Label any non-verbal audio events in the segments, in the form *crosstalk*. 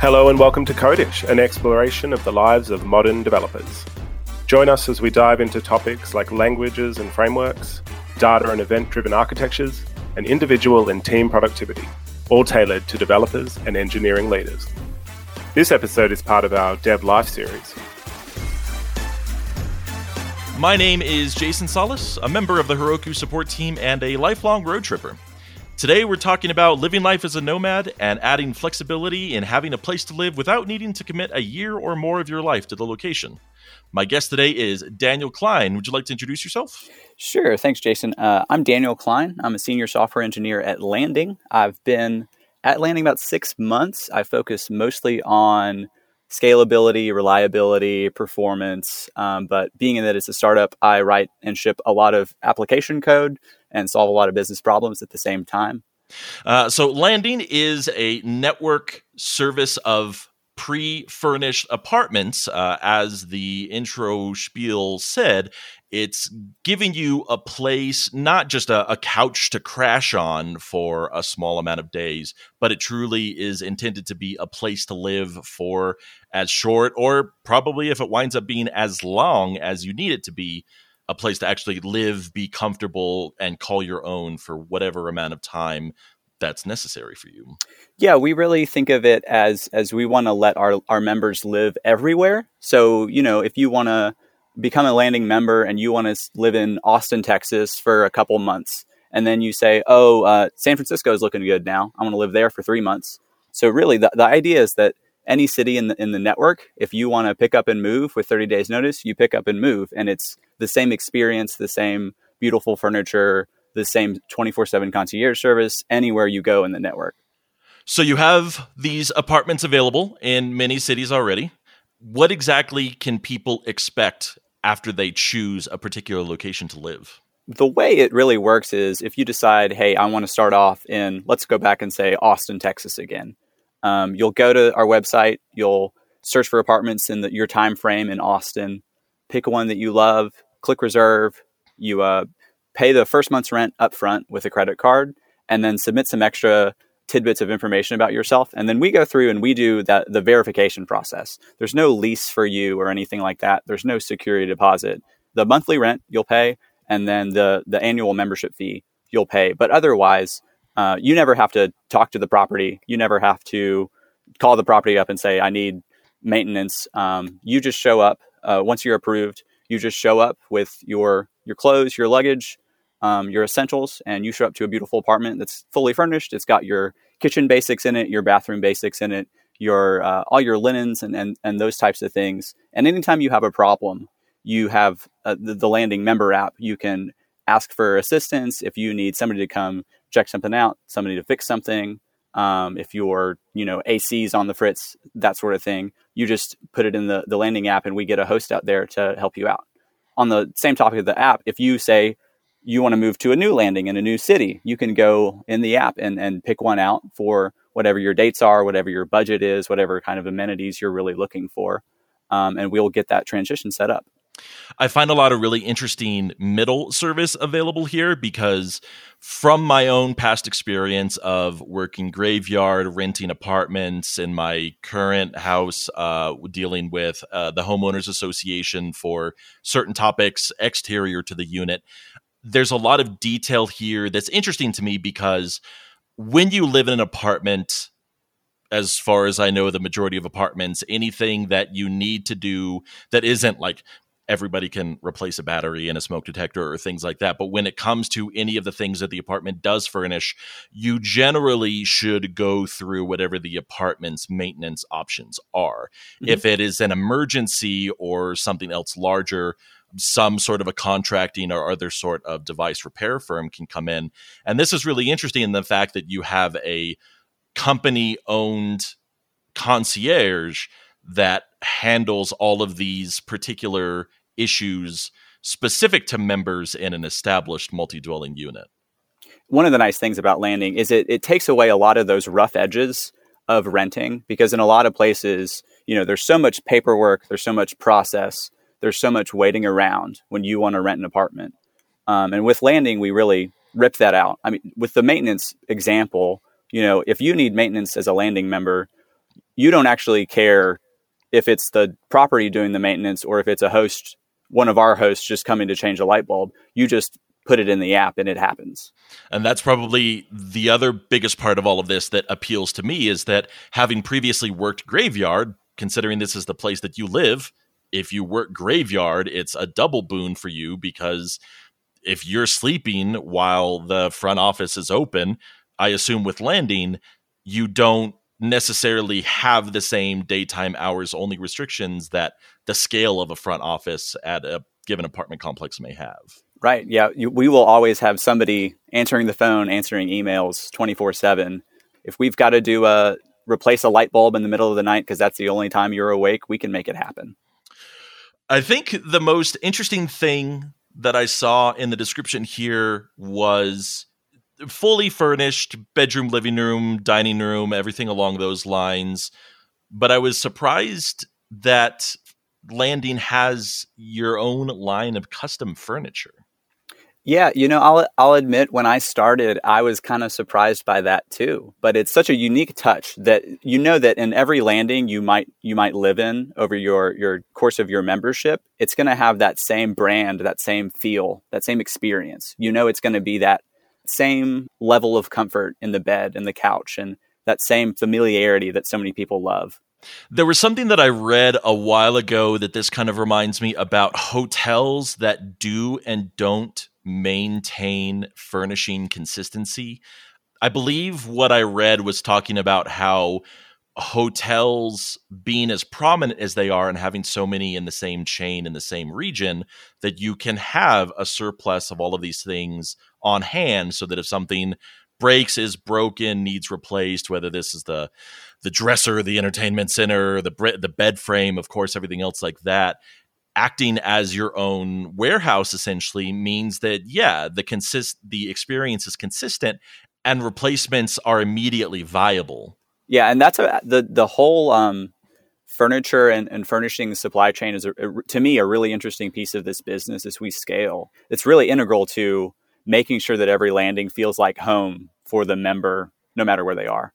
Hello and welcome to Codish, an exploration of the lives of modern developers. Join us as we dive into topics like languages and frameworks, data and event driven architectures, and individual and team productivity, all tailored to developers and engineering leaders. This episode is part of our Dev Life series. My name is Jason Salaz, a member of the Heroku support team and a lifelong road tripper. Today, we're talking about living life as a nomad and adding flexibility in having a place to live without needing to commit a year or more of your life to the location. My guest today is Daniel Klein. Would you like to introduce yourself? Sure. Thanks, Jason. Uh, I'm Daniel Klein. I'm a senior software engineer at Landing. I've been at Landing about six months. I focus mostly on scalability, reliability, performance. Um, but being in that it's a startup, I write and ship a lot of application code and solve a lot of business problems at the same time. Uh, so, Landing is a network service of pre furnished apartments. Uh, as the intro spiel said, it's giving you a place, not just a, a, couch to crash on for a small amount of days, but it truly is intended to be a place to live for as short or probably if it winds up being as long as you need it to be a place to actually live, be comfortable, and call your own for whatever amount of time that's necessary for you. Yeah, we really think of it as as we want to let our our members live everywhere. So, you know, if you want to become a landing member and you want to live in Austin, Texas for a couple months, and then you say, "Oh, uh, San Francisco is looking good now. I want to live there for three months." So, really, the, the idea is that any city in the in the network, if you want to pick up and move with 30 days notice, you pick up and move and it's the same experience, the same beautiful furniture, the same 24/7 concierge service anywhere you go in the network. So you have these apartments available in many cities already. What exactly can people expect after they choose a particular location to live? The way it really works is if you decide, hey, I want to start off in, let's go back and say Austin, Texas again um, you'll go to our website, you'll search for apartments in the, your time frame in Austin, pick one that you love, click reserve. You uh, pay the first month's rent up front with a credit card, and then submit some extra tidbits of information about yourself. And then we go through and we do that the verification process. There's no lease for you or anything like that. There's no security deposit. The monthly rent you'll pay, and then the the annual membership fee you'll pay. But otherwise, uh, you never have to talk to the property. You never have to call the property up and say, I need maintenance. Um, you just show up. Uh, once you're approved, you just show up with your, your clothes, your luggage, um, your essentials, and you show up to a beautiful apartment that's fully furnished. It's got your kitchen basics in it, your bathroom basics in it, your uh, all your linens and, and and those types of things. And anytime you have a problem, you have uh, the, the landing member app. You can ask for assistance if you need somebody to come check something out, somebody to fix something. Um, if your you know AC's on the fritz, that sort of thing, you just put it in the the landing app, and we get a host out there to help you out. On the same topic of the app, if you say you want to move to a new landing in a new city, you can go in the app and and pick one out for whatever your dates are, whatever your budget is, whatever kind of amenities you're really looking for, um, and we'll get that transition set up. I find a lot of really interesting middle service available here because from my own past experience of working graveyard, renting apartments in my current house, uh, dealing with uh, the homeowners association for certain topics exterior to the unit, there's a lot of detail here that's interesting to me because when you live in an apartment, as far as I know, the majority of apartments, anything that you need to do that isn't like everybody can replace a battery and a smoke detector or things like that. But when it comes to any of the things that the apartment does furnish, you generally should go through whatever the apartment's maintenance options are. Mm-hmm. If it is an emergency or something else larger, some sort of a contracting or other sort of device repair firm can come in. And this is really interesting in the fact that you have a company owned concierge that handles all of these particular issues specific to members in an established multi-dwelling unit. One of the nice things about landing is it, it takes away a lot of those rough edges of renting because in a lot of places, you know, there's so much paperwork, there's so much process, there's so much waiting around when you want to rent an apartment. Um, and with landing, we really rip that out. I mean, with the maintenance example, you know, if you need maintenance as a landing member, you don't actually care if it's the property doing the maintenance or if it's a host, one of our hosts just coming to change a light bulb. You just put it in the app and it happens. And that's probably the other biggest part of all of this that appeals to me is that having previously worked graveyard, considering this is the place that you live, if you work graveyard, it's a double boon for you because if you're sleeping while the front office is open, I assume with landing, you don't necessarily have the same daytime hours only restrictions that the scale of a front office at a given apartment complex may have. Right. Yeah. You, we will always have somebody answering the phone, answering emails 24 7. If we've got to do a replace a light bulb in the middle of the night because that's the only time you're awake, we can make it happen. I think the most interesting thing that I saw in the description here was fully furnished bedroom, living room, dining room, everything along those lines. But I was surprised that Landing has your own line of custom furniture. Yeah, you know, I'll I'll admit when I started, I was kind of surprised by that too. But it's such a unique touch that you know that in every landing you might you might live in over your your course of your membership, it's going to have that same brand, that same feel, that same experience. You know, it's going to be that same level of comfort in the bed and the couch and that same familiarity that so many people love. There was something that I read a while ago that this kind of reminds me about hotels that do and don't maintain furnishing consistency. I believe what I read was talking about how hotels being as prominent as they are and having so many in the same chain in the same region that you can have a surplus of all of these things on hand so that if something breaks is broken needs replaced whether this is the the dresser the entertainment center the the bed frame of course everything else like that acting as your own warehouse essentially means that yeah the consist the experience is consistent and replacements are immediately viable yeah, and that's a, the the whole um, furniture and, and furnishing supply chain is a, a, to me a really interesting piece of this business as we scale. It's really integral to making sure that every landing feels like home for the member, no matter where they are.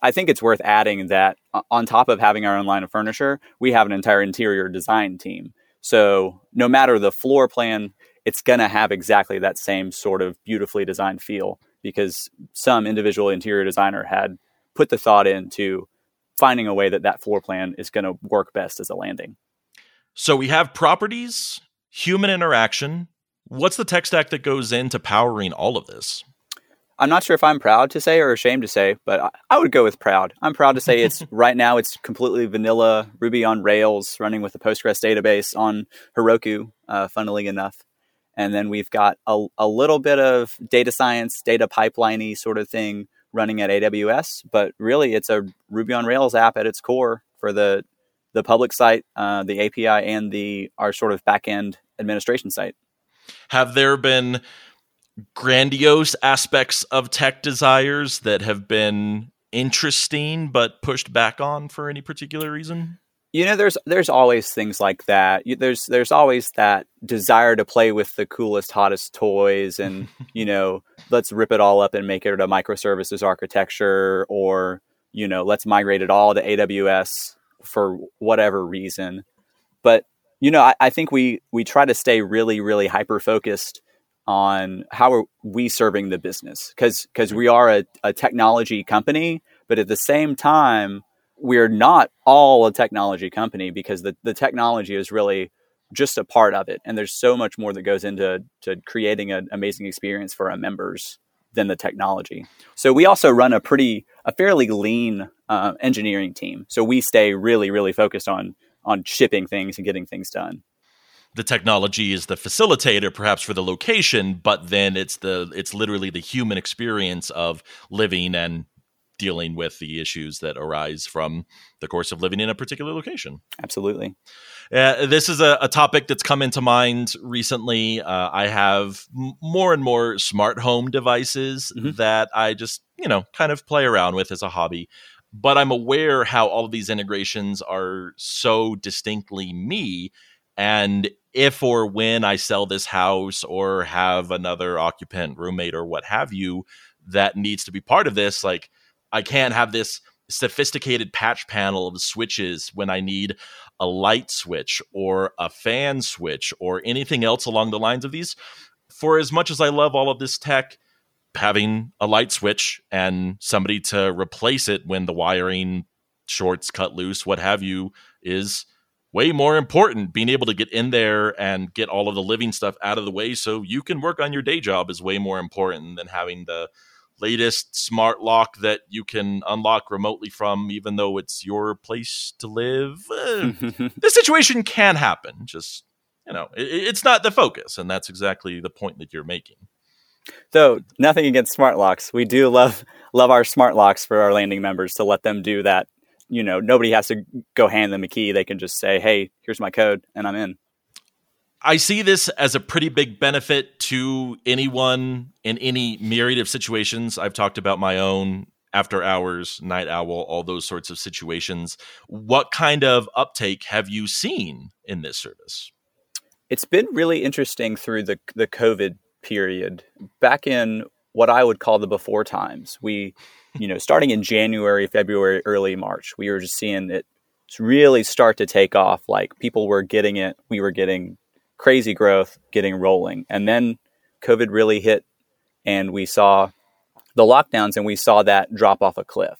I think it's worth adding that on top of having our own line of furniture, we have an entire interior design team. So no matter the floor plan, it's going to have exactly that same sort of beautifully designed feel because some individual interior designer had put the thought into finding a way that that floor plan is going to work best as a landing. So we have properties, human interaction. What's the tech stack that goes into powering all of this? I'm not sure if I'm proud to say or ashamed to say, but I would go with proud. I'm proud to say it's *laughs* right now it's completely vanilla Ruby on Rails running with a Postgres database on Heroku, uh, funnily enough. And then we've got a, a little bit of data science, data pipeliney sort of thing running at AWS, but really it's a Ruby on Rails app at its core for the the public site, uh, the API, and the our sort of backend administration site. Have there been grandiose aspects of tech desires that have been interesting but pushed back on for any particular reason? You know, there's there's always things like that. There's there's always that desire to play with the coolest, hottest toys, and *laughs* you know, let's rip it all up and make it a microservices architecture, or you know, let's migrate it all to AWS for whatever reason. But you know, I, I think we we try to stay really, really hyper focused on how are we serving the business because because we are a, a technology company, but at the same time we're not all a technology company because the, the technology is really just a part of it. And there's so much more that goes into to creating an amazing experience for our members than the technology. So we also run a pretty, a fairly lean uh, engineering team. So we stay really, really focused on on shipping things and getting things done. The technology is the facilitator, perhaps for the location, but then it's the it's literally the human experience of living and dealing with the issues that arise from the course of living in a particular location. Absolutely. Uh, this is a, a, topic that's come into mind recently. Uh, I have m- more and more smart home devices mm-hmm. that I just, you know, kind of play around with as a hobby. But I'm aware how all of these integrations are so distinctly me. And if or when I sell this house or have another occupant, roommate, or what have you, that needs to be part of this, like I can't have this sophisticated patch panel of switches when I need a light switch or a fan switch or anything else along the lines of these. For as much as I love all of this tech, having a light switch and somebody to replace it when the wiring shorts cut loose, what have you, is way more important. Being able to get in there and get all of the living stuff out of the way so you can work on your day job is way more important than having the latest smart lock that you can unlock remotely from, even though it's your place to live. Eh, *laughs* the situation can happen. Just, you know, it, it's not the focus. And that's exactly the point that you're making. Though nothing against smart locks. We do love love our smart locks for our landing members to let them do that. You know, nobody has to go hand them a key. They can just say, "Hey, here's my code," and I'm in. I see this as a pretty big benefit to anyone in any myriad of situations. I've talked about my own after hours, night owl, all those sorts of situations. What kind of uptake have you seen in this service? It's been really interesting through the the COVID period. Back in what I would call the before times, we, you know, starting in January, February, early March, we were just seeing it really start to take off. Like people were getting it. We were getting crazy growth getting rolling. And then COVID really hit and we saw the lockdowns and we saw that drop off a cliff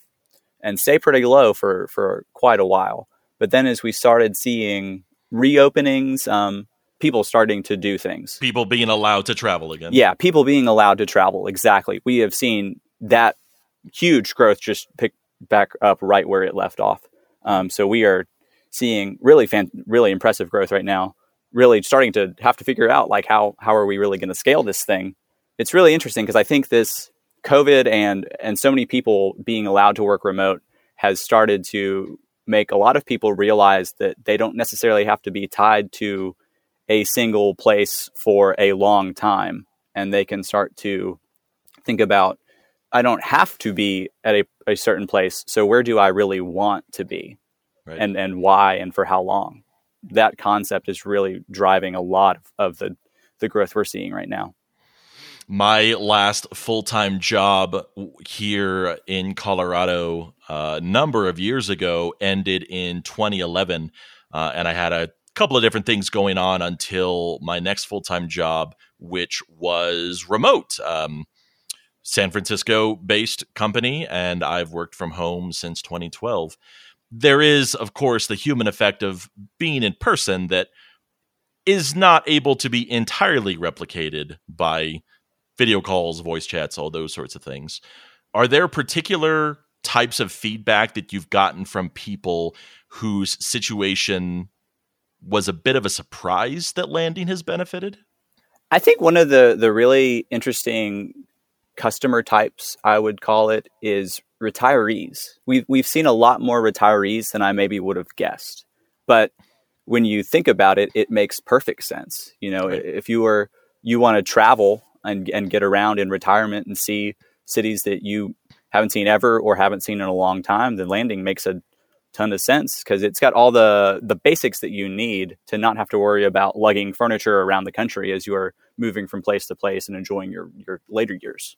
and stay pretty low for, for quite a while. But then as we started seeing reopenings, um, people starting to do things. People being allowed to travel again. Yeah, people being allowed to travel. Exactly. We have seen that huge growth just pick back up right where it left off. Um, so we are seeing really fan- really impressive growth right now really starting to have to figure out like how how are we really going to scale this thing? It's really interesting because i think this covid and and so many people being allowed to work remote has started to make a lot of people realize that they don't necessarily have to be tied to a single place for a long time and they can start to think about i don't have to be at a, a certain place so where do i really want to be? Right. and and why and for how long that concept is really driving a lot of the the growth we're seeing right now. My last full time job here in Colorado a uh, number of years ago ended in 2011, uh, and I had a couple of different things going on until my next full time job, which was remote. Um, San Francisco based company, and I've worked from home since 2012 there is, of course, the human effect of being in person that is not able to be entirely replicated by video calls, voice chats, all those sorts of things. Are there particular types of feedback that you've gotten from people whose situation was a bit of a surprise that landing has benefited? I think one of the the really interesting customer types, I would call it, is retirees. We've we've seen a lot more retirees than I maybe would have guessed. But when you think about it, it makes perfect sense. You know, right. if you were you want to travel and and get around in retirement and see cities that you haven't seen ever or haven't seen in a long time, the landing makes a ton of sense because it's got all the the basics that you need to not have to worry about lugging furniture around the country as you are moving from place to place and enjoying your your later years.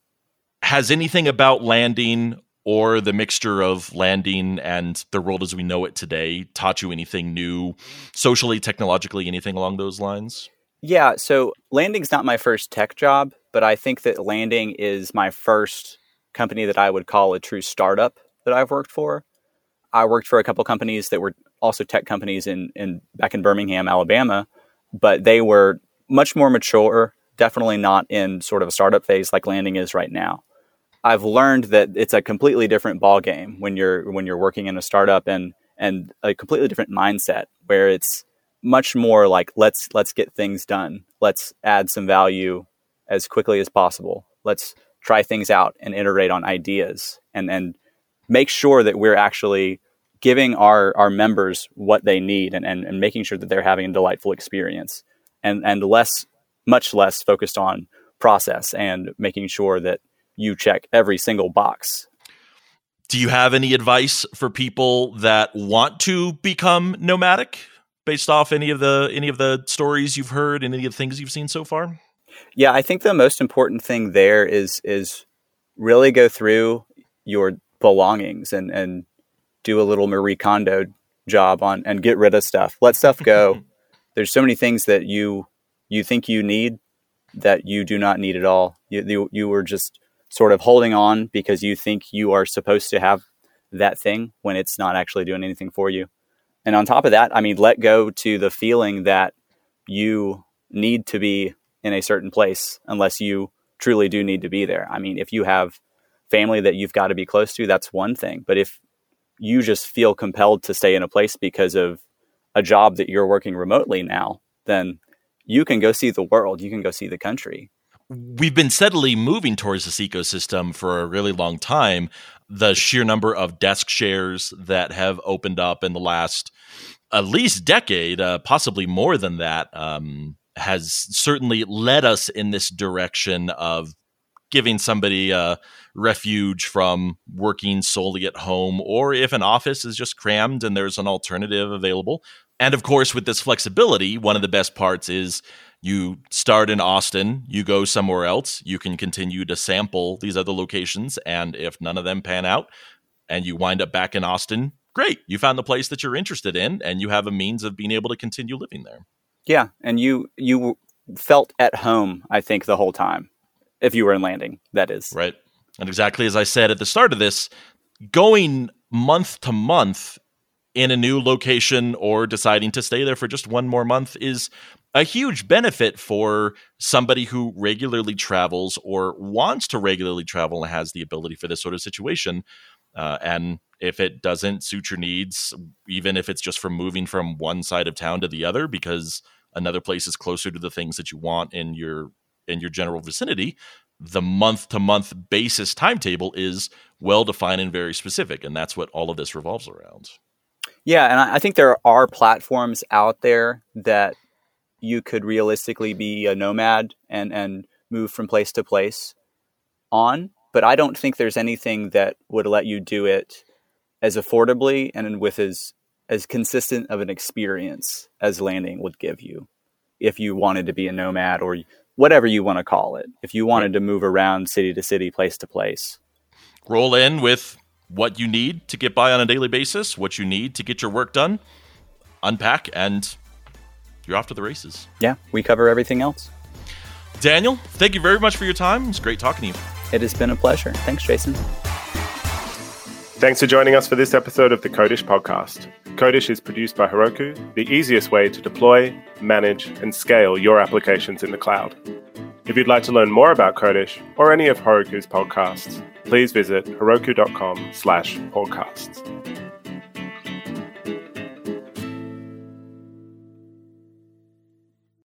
Has anything about landing or the mixture of landing and the world as we know it today taught you anything new socially technologically anything along those lines? Yeah so landing's not my first tech job but i think that landing is my first company that i would call a true startup that i've worked for. I worked for a couple companies that were also tech companies in, in back in birmingham alabama but they were much more mature definitely not in sort of a startup phase like landing is right now I've learned that it's a completely different ball game when you're when you're working in a startup and and a completely different mindset where it's much more like let's let's get things done. Let's add some value as quickly as possible. Let's try things out and iterate on ideas and and make sure that we're actually giving our our members what they need and, and, and making sure that they're having a delightful experience and and less much less focused on process and making sure that you check every single box. Do you have any advice for people that want to become nomadic based off any of the any of the stories you've heard and any of the things you've seen so far? Yeah, I think the most important thing there is is really go through your belongings and and do a little Marie Kondo job on and get rid of stuff. Let stuff go. *laughs* There's so many things that you you think you need that you do not need at all. You, you you were just sort of holding on because you think you are supposed to have that thing when it's not actually doing anything for you. And on top of that, I mean, let go to the feeling that you need to be in a certain place unless you truly do need to be there. I mean, if you have family that you've got to be close to, that's one thing. But if you just feel compelled to stay in a place because of a job that you're working remotely now, then you can go see the world, you can go see the country. We've been steadily moving towards this ecosystem for a really long time. The sheer number of desk shares that have opened up in the last at least decade, uh, possibly more than that, um, has certainly led us in this direction of giving somebody a refuge from working solely at home, or if an office is just crammed and there's an alternative available. And of course, with this flexibility, one of the best parts is you start in Austin, you go somewhere else, you can continue to sample these other locations. And if none of them pan out and you wind up back in Austin, great. You found the place that you're interested in and you have a means of being able to continue living there. Yeah. And you, you felt at home, I think, the whole time if you were in landing, that is. Right. And exactly as I said at the start of this, going month to month in a new location or deciding to stay there for just one more month is a huge benefit for somebody who regularly travels or wants to regularly travel and has the ability for this sort of situation. Uh, and if it doesn't suit your needs, even if it's just from moving from one side of town to the other because another place is closer to the things that you want in your in your general vicinity, the month to month basis timetable is well defined and very specific. And that's what all of this revolves around. Yeah. And I think there are platforms out there that you could realistically be a nomad and, and move from place to place on. But I don't think there's anything that would let you do it as affordably and with as as consistent of an experience as landing would give you if you wanted to be a nomad or whatever you want to call it, if you wanted to move around city to city, place to place. Roll in with what you need to get by on a daily basis, what you need to get your work done, unpack, and you're off to the races. Yeah, we cover everything else. Daniel, thank you very much for your time. It's great talking to you. It has been a pleasure. Thanks, Jason. Thanks for joining us for this episode of the Codish podcast. Codish is produced by Heroku, the easiest way to deploy, manage, and scale your applications in the cloud. If you'd like to learn more about Codish or any of Heroku's podcasts, please visit heroku.com slash podcasts.